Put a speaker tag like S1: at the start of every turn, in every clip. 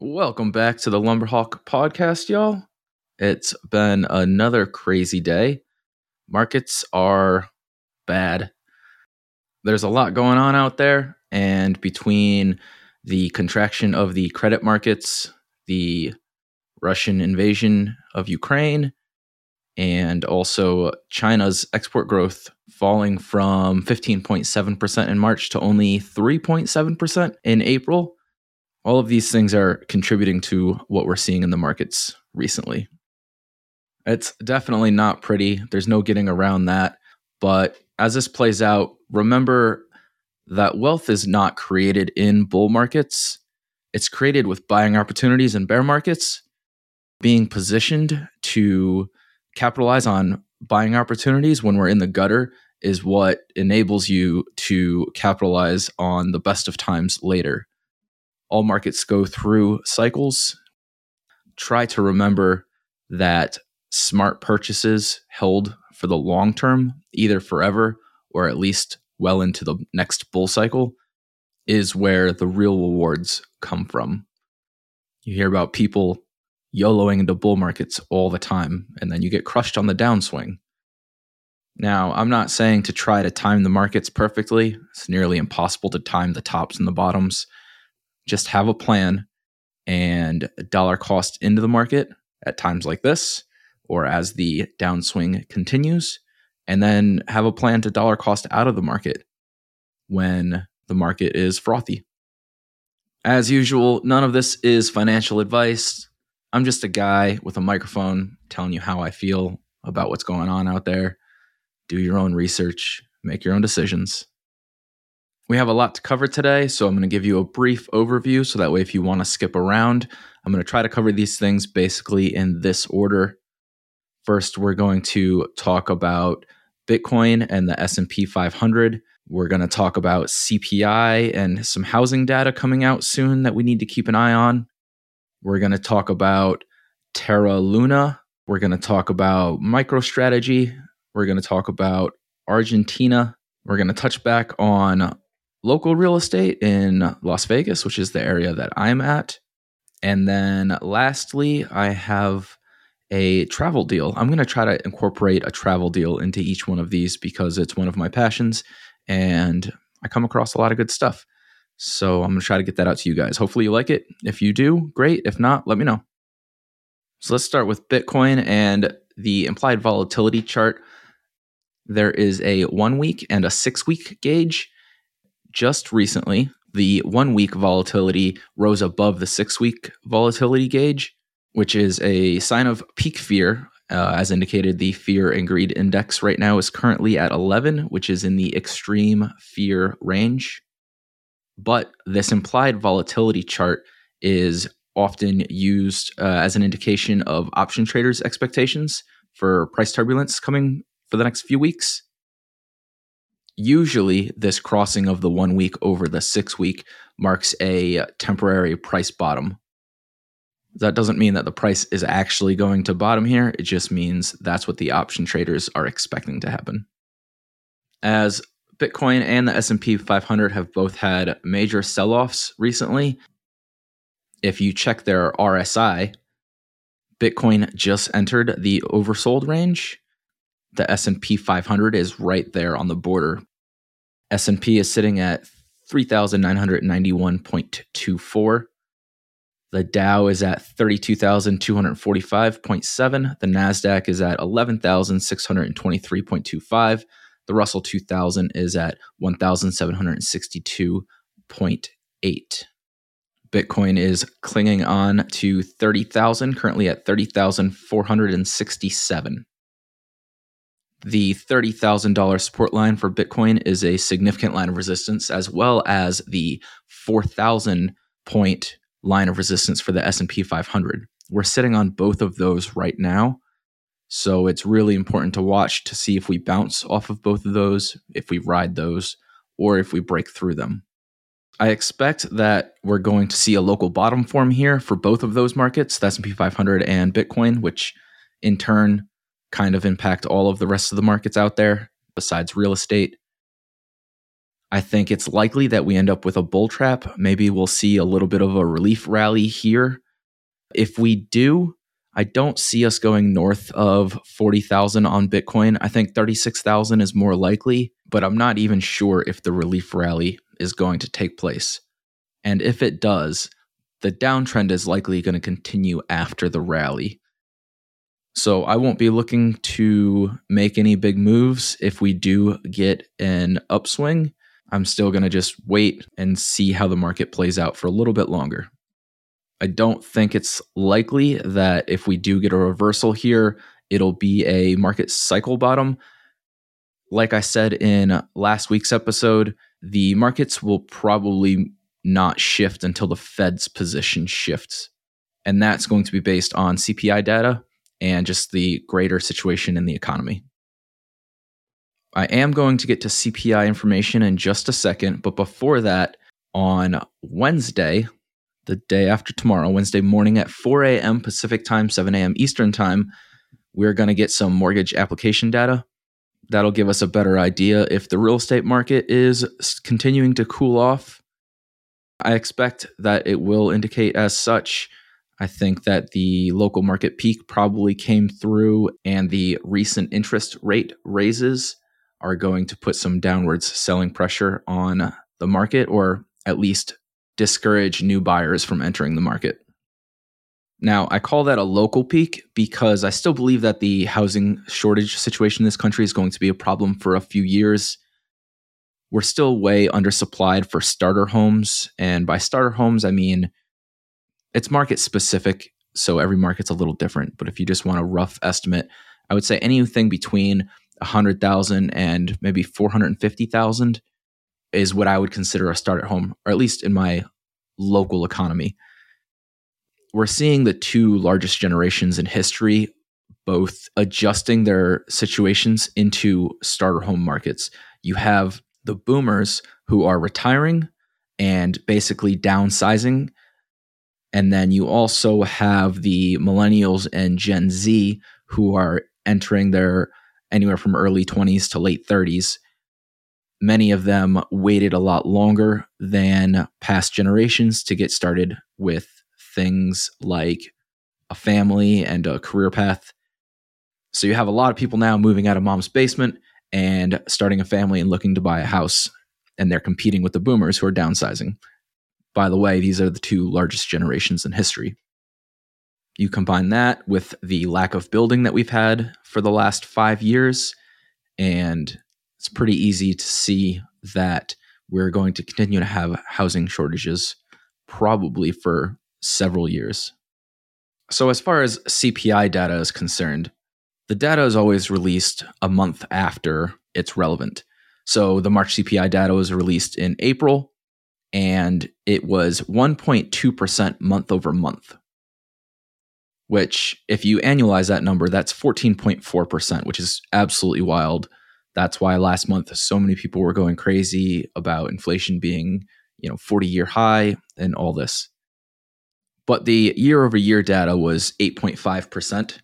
S1: Welcome back to the Lumberhawk podcast, y'all. It's been another crazy day. Markets are bad. There's a lot going on out there, and between the contraction of the credit markets, the Russian invasion of Ukraine, and also China's export growth falling from 15.7% in March to only 3.7% in April all of these things are contributing to what we're seeing in the markets recently. It's definitely not pretty. There's no getting around that. But as this plays out, remember that wealth is not created in bull markets, it's created with buying opportunities in bear markets. Being positioned to capitalize on buying opportunities when we're in the gutter is what enables you to capitalize on the best of times later all markets go through cycles. Try to remember that smart purchases held for the long term, either forever or at least well into the next bull cycle, is where the real rewards come from. You hear about people YOLOing into bull markets all the time, and then you get crushed on the downswing. Now, I'm not saying to try to time the markets perfectly. It's nearly impossible to time the tops and the bottoms just have a plan and dollar cost into the market at times like this or as the downswing continues, and then have a plan to dollar cost out of the market when the market is frothy. As usual, none of this is financial advice. I'm just a guy with a microphone telling you how I feel about what's going on out there. Do your own research, make your own decisions. We have a lot to cover today, so I'm going to give you a brief overview so that way if you want to skip around, I'm going to try to cover these things basically in this order. First, we're going to talk about Bitcoin and the S&P 500. We're going to talk about CPI and some housing data coming out soon that we need to keep an eye on. We're going to talk about Terra Luna. We're going to talk about MicroStrategy. We're going to talk about Argentina. We're going to touch back on local real estate in Las Vegas, which is the area that I'm at. And then lastly, I have a travel deal. I'm going to try to incorporate a travel deal into each one of these because it's one of my passions and I come across a lot of good stuff. So I'm going to try to get that out to you guys. Hopefully you like it. If you do, great. If not, let me know. So let's start with Bitcoin and the implied volatility chart. There is a one week and a six week gauge just recently, the one week volatility rose above the six week volatility gauge, which is a sign of peak fear. Uh, as indicated, the fear and greed index right now is currently at 11, which is in the extreme fear range. But this implied volatility chart is often used uh, as an indication of option traders' expectations for price turbulence coming for the next few weeks usually this crossing of the one week over the six week marks a temporary price bottom. That doesn't mean that the price is actually going to bottom here. It just means that's what the option traders are expecting to happen. As Bitcoin and the S&P 500 have both had major sell-offs recently, if you check their RSI, Bitcoin just entered the oversold range the S&P 500 is right there on the border. S&P is sitting at 3991.24. The Dow is at 32,245.7. The Nasdaq is at 11,623.25. The Russell 2000 is at 1,762.8. Bitcoin is clinging on to 30,000, currently at 30,467 the $30,000 support line for Bitcoin is a significant line of resistance as well as the 4,000 point line of resistance for the S&P 500. We're sitting on both of those right now. So it's really important to watch to see if we bounce off of both of those, if we ride those, or if we break through them. I expect that we're going to see a local bottom form here for both of those markets, the S&P 500 and Bitcoin, which in turn kind of impact all of the rest of the markets out there besides real estate. I think it's likely that we end up with a bull trap. Maybe we'll see a little bit of a relief rally here. If we do, I don't see us going north of 40,000 on Bitcoin. I think 36,000 is more likely, but I'm not even sure if the relief rally is going to take place. And if it does, the downtrend is likely going to continue after the rally. So I won't be looking to make any big moves if we do get an upswing. I'm still going to just wait and see how the market plays out for a little bit longer. I don't think it's likely that if we do get a reversal here, it'll be a market cycle bottom. Like I said in last week's episode, the markets will probably not shift until the Fed's position shifts. And that's going to be based on CPI data and just the greater situation in the economy. I am going to get to CPI information in just a second, but before that, on Wednesday, the day after tomorrow, Wednesday morning at 4 a.m. Pacific time, 7 a.m. Eastern time, we're going to get some mortgage application data. That'll give us a better idea if the real estate market is continuing to cool off. I expect that it will indicate as such. I think that the local market peak probably came through, and the recent interest rate raises are going to put some downwards selling pressure on the market, or at least discourage new buyers from entering the market. Now, I call that a local peak because I still believe that the housing shortage situation in this country is going to be a problem for a few years. We're still way undersupplied for starter homes. And by starter homes, I mean it's market specific. So every market's a little different. But if you just want a rough estimate, I would say anything between 100,000 and maybe 450,000 is what I would consider a start at home, or at least in my local economy. We're seeing the two largest generations in history both adjusting their situations into starter home markets. You have the boomers who are retiring and basically downsizing. And then you also have the millennials and Gen Z who are entering their anywhere from early 20s to late 30s many of them waited a lot longer than past generations to get started with things like a family and a career path. So you have a lot of people now moving out of mom's basement and starting a family and looking to buy a house. And they're competing with the boomers who are downsizing. By the way, these are the two largest generations in history. You combine that with the lack of building that we've had for the last five years, and it's pretty easy to see that we're going to continue to have housing shortages probably for several years. So, as far as CPI data is concerned, the data is always released a month after it's relevant. So, the March CPI data was released in April and it was 1.2% month over month, which, if you annualize that number, that's 14.4%, which is absolutely wild that's why last month so many people were going crazy about inflation being, you know, 40 year high and all this. But the year over year data was 8.5%.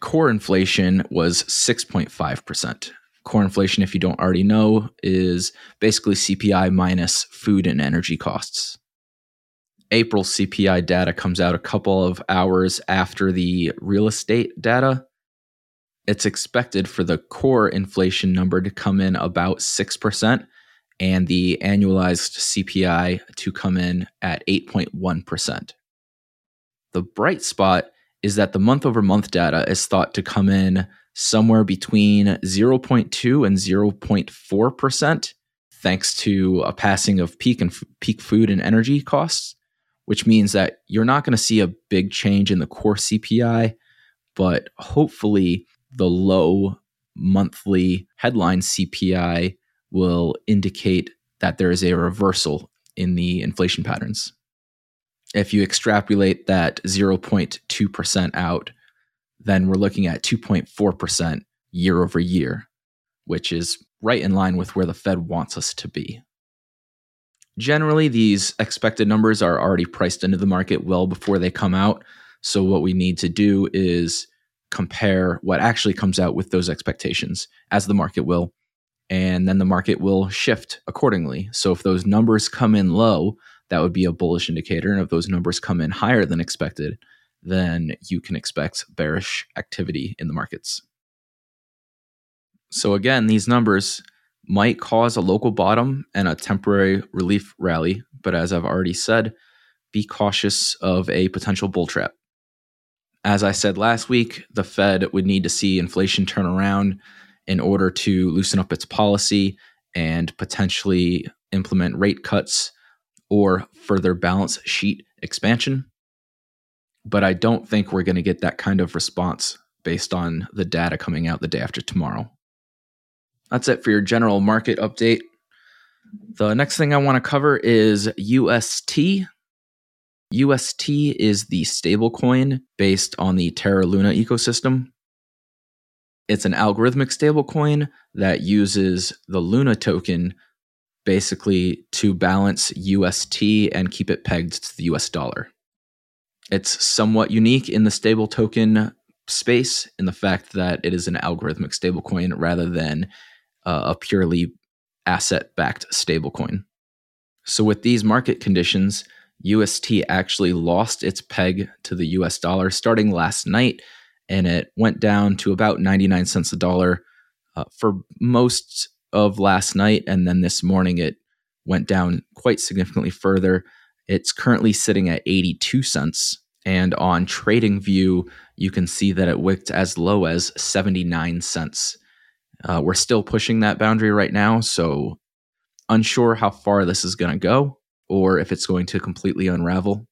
S1: Core inflation was 6.5%. Core inflation, if you don't already know, is basically CPI minus food and energy costs. April CPI data comes out a couple of hours after the real estate data it's expected for the core inflation number to come in about 6% and the annualized CPI to come in at 8.1%. The bright spot is that the month over month data is thought to come in somewhere between 0.2 and 0.4% thanks to a passing of peak and f- peak food and energy costs which means that you're not going to see a big change in the core CPI but hopefully the low monthly headline CPI will indicate that there is a reversal in the inflation patterns. If you extrapolate that 0.2% out, then we're looking at 2.4% year over year, which is right in line with where the Fed wants us to be. Generally, these expected numbers are already priced into the market well before they come out. So, what we need to do is compare what actually comes out with those expectations, as the market will, and then the market will shift accordingly. So if those numbers come in low, that would be a bullish indicator. And if those numbers come in higher than expected, then you can expect bearish activity in the markets. So again, these numbers might cause a local bottom and a temporary relief rally, but as I've already said, be cautious of a potential bull trap. As I said last week, the Fed would need to see inflation turn around in order to loosen up its policy and potentially implement rate cuts or further balance sheet expansion. But I don't think we're going to get that kind of response based on the data coming out the day after tomorrow. That's it for your general market update. The next thing I want to cover is UST. UST is the stablecoin based on the Terra Luna ecosystem. It's an algorithmic stablecoin that uses the Luna token basically to balance UST and keep it pegged to the US dollar. It's somewhat unique in the stable token space in the fact that it is an algorithmic stablecoin rather than uh, a purely asset backed stablecoin. So, with these market conditions, UST actually lost its peg to the US dollar starting last night, and it went down to about 99 cents a dollar uh, for most of last night. And then this morning, it went down quite significantly further. It's currently sitting at 82 cents. And on TradingView, you can see that it wicked as low as 79 cents. Uh, we're still pushing that boundary right now. So, unsure how far this is going to go or if it's going to completely unravel.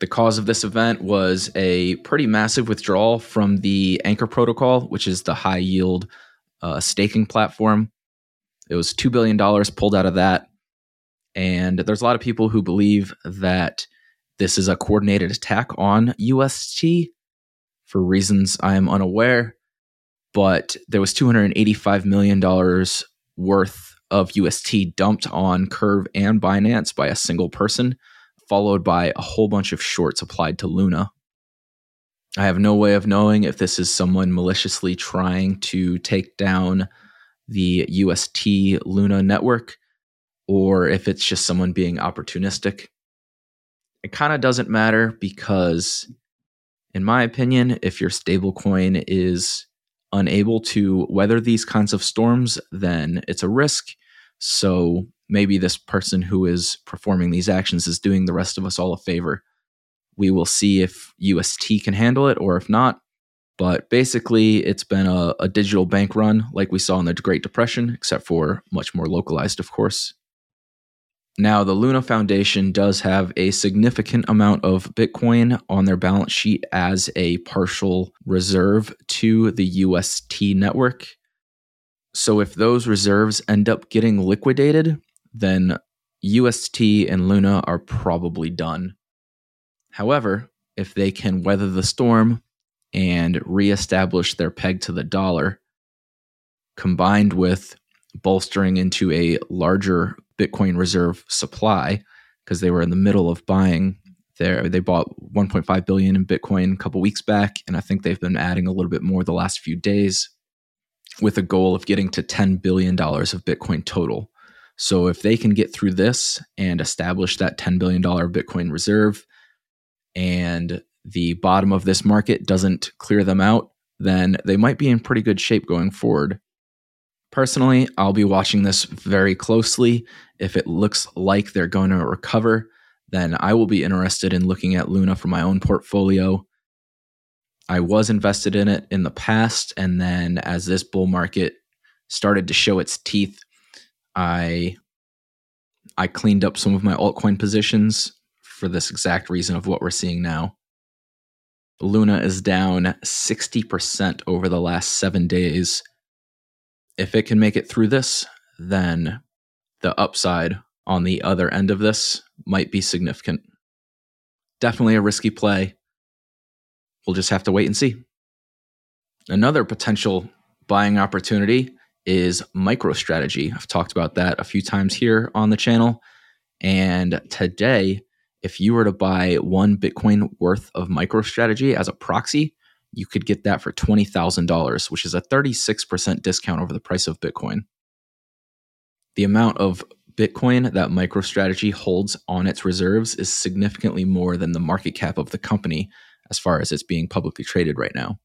S1: The cause of this event was a pretty massive withdrawal from the Anchor protocol, which is the high yield uh, staking platform. It was $2 billion pulled out of that. And there's a lot of people who believe that this is a coordinated attack on UST for reasons I am unaware. But there was $285 million worth of UST dumped on Curve and Binance by a single person, followed by a whole bunch of shorts applied to Luna. I have no way of knowing if this is someone maliciously trying to take down the UST Luna network or if it's just someone being opportunistic. It kind of doesn't matter because, in my opinion, if your stablecoin is unable to weather these kinds of storms, then it's a risk. So maybe this person who is performing these actions is doing the rest of us all a favor. We will see if UST can handle it or if not. But basically, it's been a, a digital bank run like we saw in the Great Depression, except for much more localized, of course. Now, the Luna Foundation does have a significant amount of Bitcoin on their balance sheet as a partial reserve to the UST network. So if those reserves end up getting liquidated, then UST and Luna are probably done. However, if they can weather the storm and reestablish their peg to the dollar, combined with bolstering into a larger Bitcoin reserve supply, because they were in the middle of buying there. They bought 1.5 billion in Bitcoin a couple weeks back, and I think they've been adding a little bit more the last few days with a goal of getting to $10 billion of Bitcoin total. So if they can get through this and establish that $10 billion Bitcoin reserve and the bottom of this market doesn't clear them out, then they might be in pretty good shape going forward. Personally, I'll be watching this very closely. If it looks like they're going to recover, then I will be interested in looking at Luna for my own portfolio I was invested in it in the past, and then as this bull market started to show its teeth, I I cleaned up some of my altcoin positions for this exact reason of what we're seeing now. Luna is down 60% over the last seven days. If it can make it through this, then the upside on the other end of this might be significant. Definitely a risky play, we'll just have to wait and see. Another potential buying opportunity is MicroStrategy. I've talked about that a few times here on the channel. And today, if you were to buy one Bitcoin worth of MicroStrategy as a proxy, you could get that for $20,000, which is a 36% discount over the price of Bitcoin. The amount of Bitcoin that MicroStrategy holds on its reserves is significantly more than the market cap of the company as far as it's being publicly traded right now.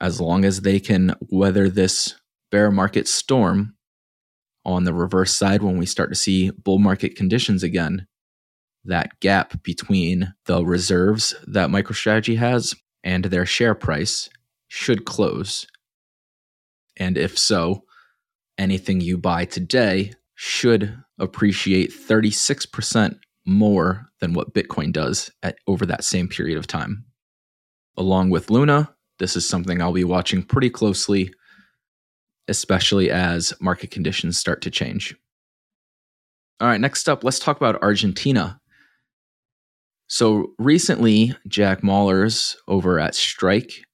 S1: As long as they can weather this bear market storm on the reverse side when we start to see bull market conditions again, that gap between the reserves that MicroStrategy has and their share price should close. And if so, anything you buy today should appreciate 36% more than what Bitcoin does at over that same period of time. Along with Luna, this is something I'll be watching pretty closely, especially as market conditions start to change. All right, next up, let's talk about Argentina. So recently, Jack Mallers over at Strike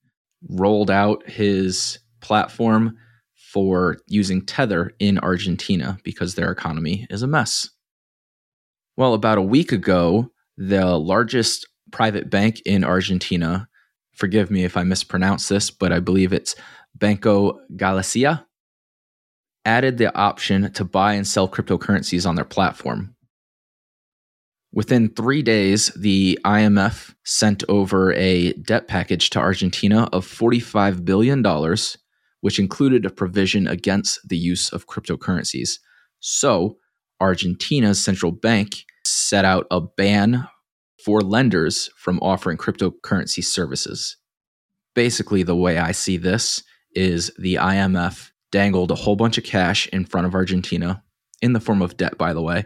S1: rolled out his platform for using Tether in Argentina because their economy is a mess. Well, about a week ago, the largest private bank in Argentina, forgive me if I mispronounce this, but I believe it's Banco Galicia, added the option to buy and sell cryptocurrencies on their platform. Within three days, the IMF sent over a debt package to Argentina of $45 billion, which included a provision against the use of cryptocurrencies. So, Argentina's central bank set out a ban for lenders from offering cryptocurrency services. Basically, the way I see this is the IMF dangled a whole bunch of cash in front of Argentina in the form of debt, by the way,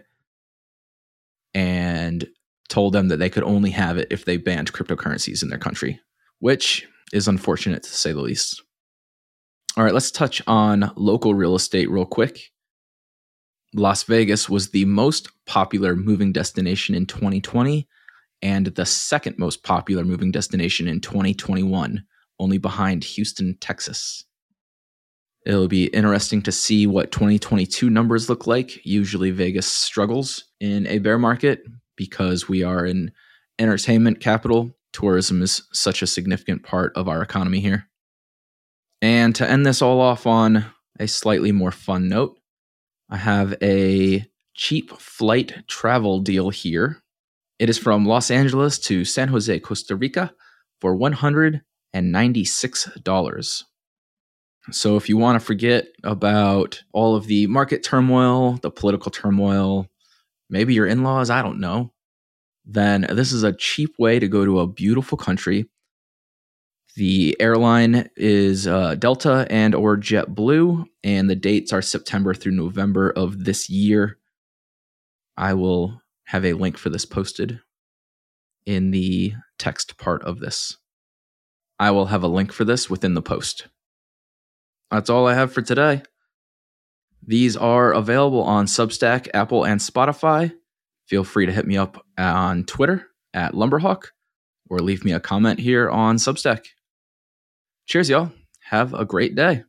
S1: and told them that they could only have it if they banned cryptocurrencies in their country, which is unfortunate to say the least. All right, let's touch on local real estate real quick. Las Vegas was the most popular moving destination in 2020 and the second most popular moving destination in 2021, only behind Houston, Texas. It'll be interesting to see what 2022 numbers look like. Usually, Vegas struggles in a bear market because we are an entertainment capital. Tourism is such a significant part of our economy here. And to end this all off on a slightly more fun note, I have a cheap flight travel deal here. It is from Los Angeles to San Jose, Costa Rica for $196. So if you want to forget about all of the market turmoil, the political turmoil, maybe your in laws, I don't know, then this is a cheap way to go to a beautiful country. The airline is uh, Delta and or JetBlue, and the dates are September through November of this year. I will have a link for this posted in the text part of this. I will have a link for this within the post. That's all I have for today. These are available on Substack, Apple, and Spotify. Feel free to hit me up on Twitter at Lumberhawk or leave me a comment here on Substack. Cheers, y'all. Have a great day.